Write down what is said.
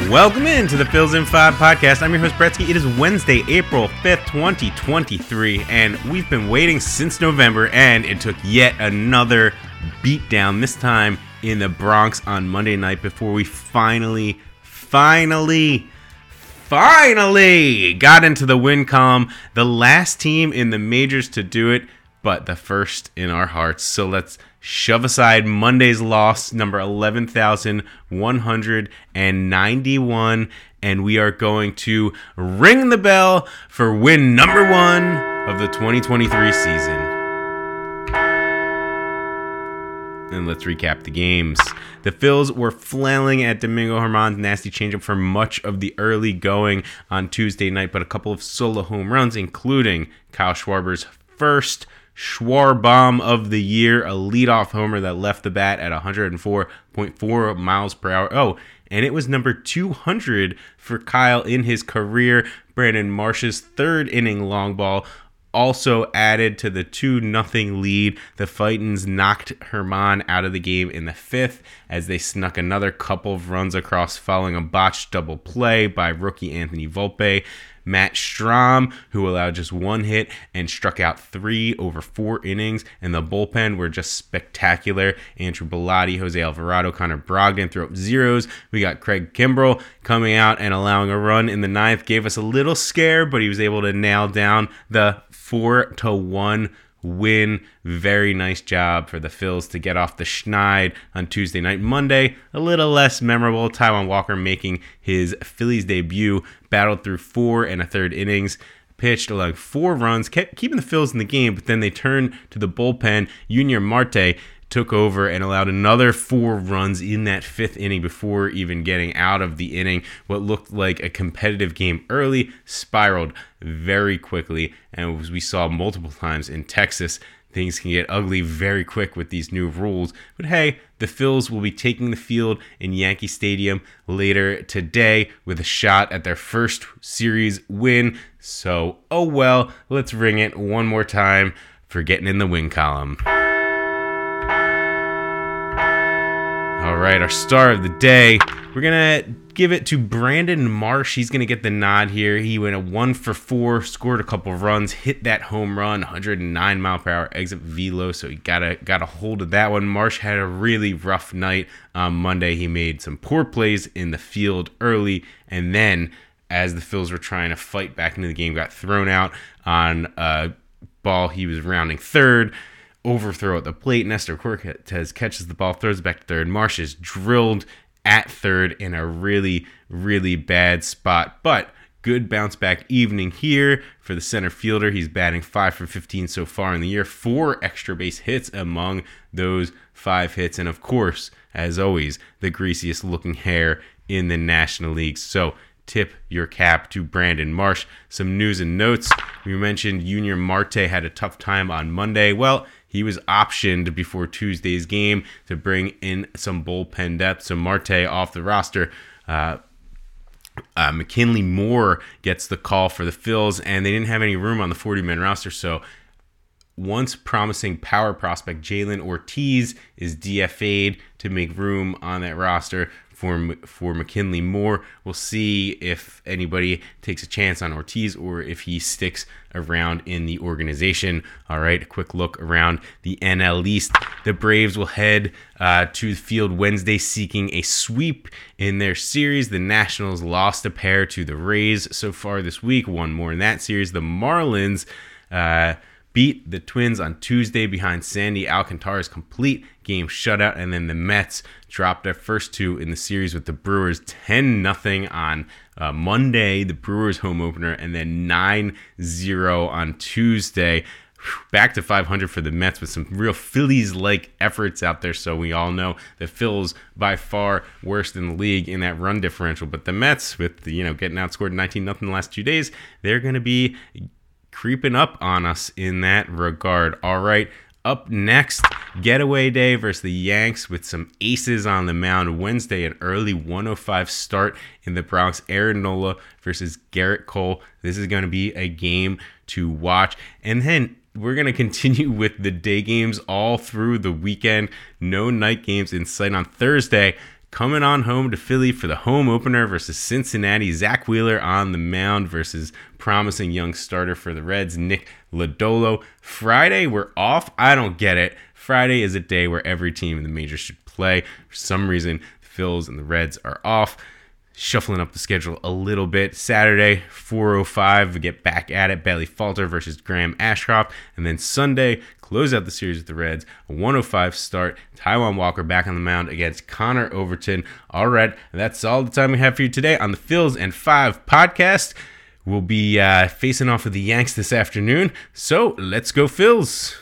Welcome in to the Phils in 5 podcast. I'm your host, Bretsky. It is Wednesday, April 5th, 2023, and we've been waiting since November, and it took yet another beatdown, this time in the Bronx on Monday night before we finally, finally, finally got into the win column. The last team in the majors to do it, but the first in our hearts. So let's shove aside Monday's loss, number 11,191, and we are going to ring the bell for win number one of the 2023 season. And let's recap the games. The Phils were flailing at Domingo Germán's nasty changeup for much of the early going on Tuesday night, but a couple of solo home runs, including Kyle Schwarber's first Schwarbomb of the year, a leadoff homer that left the bat at 104.4 miles per hour. Oh, and it was number 200 for Kyle in his career. Brandon Marsh's third inning long ball also added to the 2 nothing lead. The Fightins knocked Germán out of the game in the fifth as they snuck another couple of runs across following a botched double play by rookie Anthony Volpe. Matt Strahm, who allowed just one hit and struck out three over four innings, and the bullpen were just spectacular. Andrew Bellatti, Jose Alvarado, Connor Brogdon threw up zeros. We got Craig Kimbrel coming out and allowing a run in the ninth, gave us a little scare, but he was able to nail down the four to one win. Very nice job for the Phils to get off the schneid on Tuesday night. Monday, a little less memorable. Taijuan Walker making his Phillies debut, battled through four and a third innings. Pitched allowing four runs, kept keeping the Phils in the game, but then they turned to the bullpen. Junior Marte took over and allowed another four runs in that fifth inning before even getting out of the inning. What looked like a competitive game early spiraled very quickly, and as we saw multiple times in Texas, things can get ugly very quick with these new rules. But hey, the Phils will be taking the field in Yankee Stadium later today with a shot at their first series win. So, oh well, let's ring it one more time for getting in the win column. All right, our star of the day. We're to give it to Brandon Marsh. He's to get the nod here. He went a one for four, scored a couple runs, hit that home run, 109 mile per hour exit velo. So he got a got a hold of that one. Marsh had a really rough night on Monday. He made some poor plays in the field early, and then as the Phils were trying to fight back into the game, got thrown out on a ball he was rounding third overthrow at the plate. Nestor Cortes catches the ball, throws it back to third. Marsh is drilled at third in a really, really bad spot. But good bounce back evening here for the center fielder. He's batting 5 for 15 so far in the year, four extra base hits among those five hits. And of course, as always, the greasiest looking hair in the National League. So tip your cap to Brandon Marsh. Some news and notes. We mentioned Junior Marte had a tough time on Monday. Well, he was optioned before Tuesday's game to bring in some bullpen depth. So Marte off the roster. Uh, uh, McKinley Moore gets the call for the Phils, and they didn't have any room on the 40 man roster. So once promising power prospect Jhailyn Ortiz is DFA'd to make room on that roster for for McKinley Moore. We'll see if anybody takes a chance on Ortiz or if he sticks around in the organization. All right, a quick look around the NL East. The Braves will head uh, to the field Wednesday seeking a sweep in their series. The Nationals lost a pair to the Rays so far this week, one more in that series. The Marlins. Uh, beat the Twins on Tuesday behind Sandy Alcantara's complete game shutout, and then the Mets dropped their first two in the series with the Brewers 10 0 on uh, Monday, the Brewers home opener, and then 9 0 on Tuesday. Back to 500 for the Mets with some real Phillies like efforts out there. So we all know the Phils by far worst in the league in that run differential. But the Mets, with you know getting outscored 19 nothing the last two days, they're going to be creeping up on us in that regard. All right. Up next, getaway day versus the Yanks with some aces on the mound Wednesday, an early 105 start in the Bronx. Aaron Nola versus Gerrit Cole. This is going to be a game to watch. And then we're going to continue with the day games all through the weekend. No night games in sight on Thursday. Coming on home to Philly for the home opener versus Cincinnati. Zack Wheeler on the mound versus promising young starter for the Reds, Nick Lodolo. Friday, we're off. I don't get it. Friday is a day where every team in the majors should play. For some reason, the Phils and the Reds are off shuffling up the schedule a little bit. Saturday, 4:05, we get back at it. Bailey Falter versus Graham Ashcraft, and then Sunday, close out the series with the Reds. A 105 start. Taijuan Walker back on the mound against Connor Overton. All right, that's all the time we have for you today on the Phils and Five podcast. We'll be uh, facing off with the Yanks this afternoon. So let's go, Phils.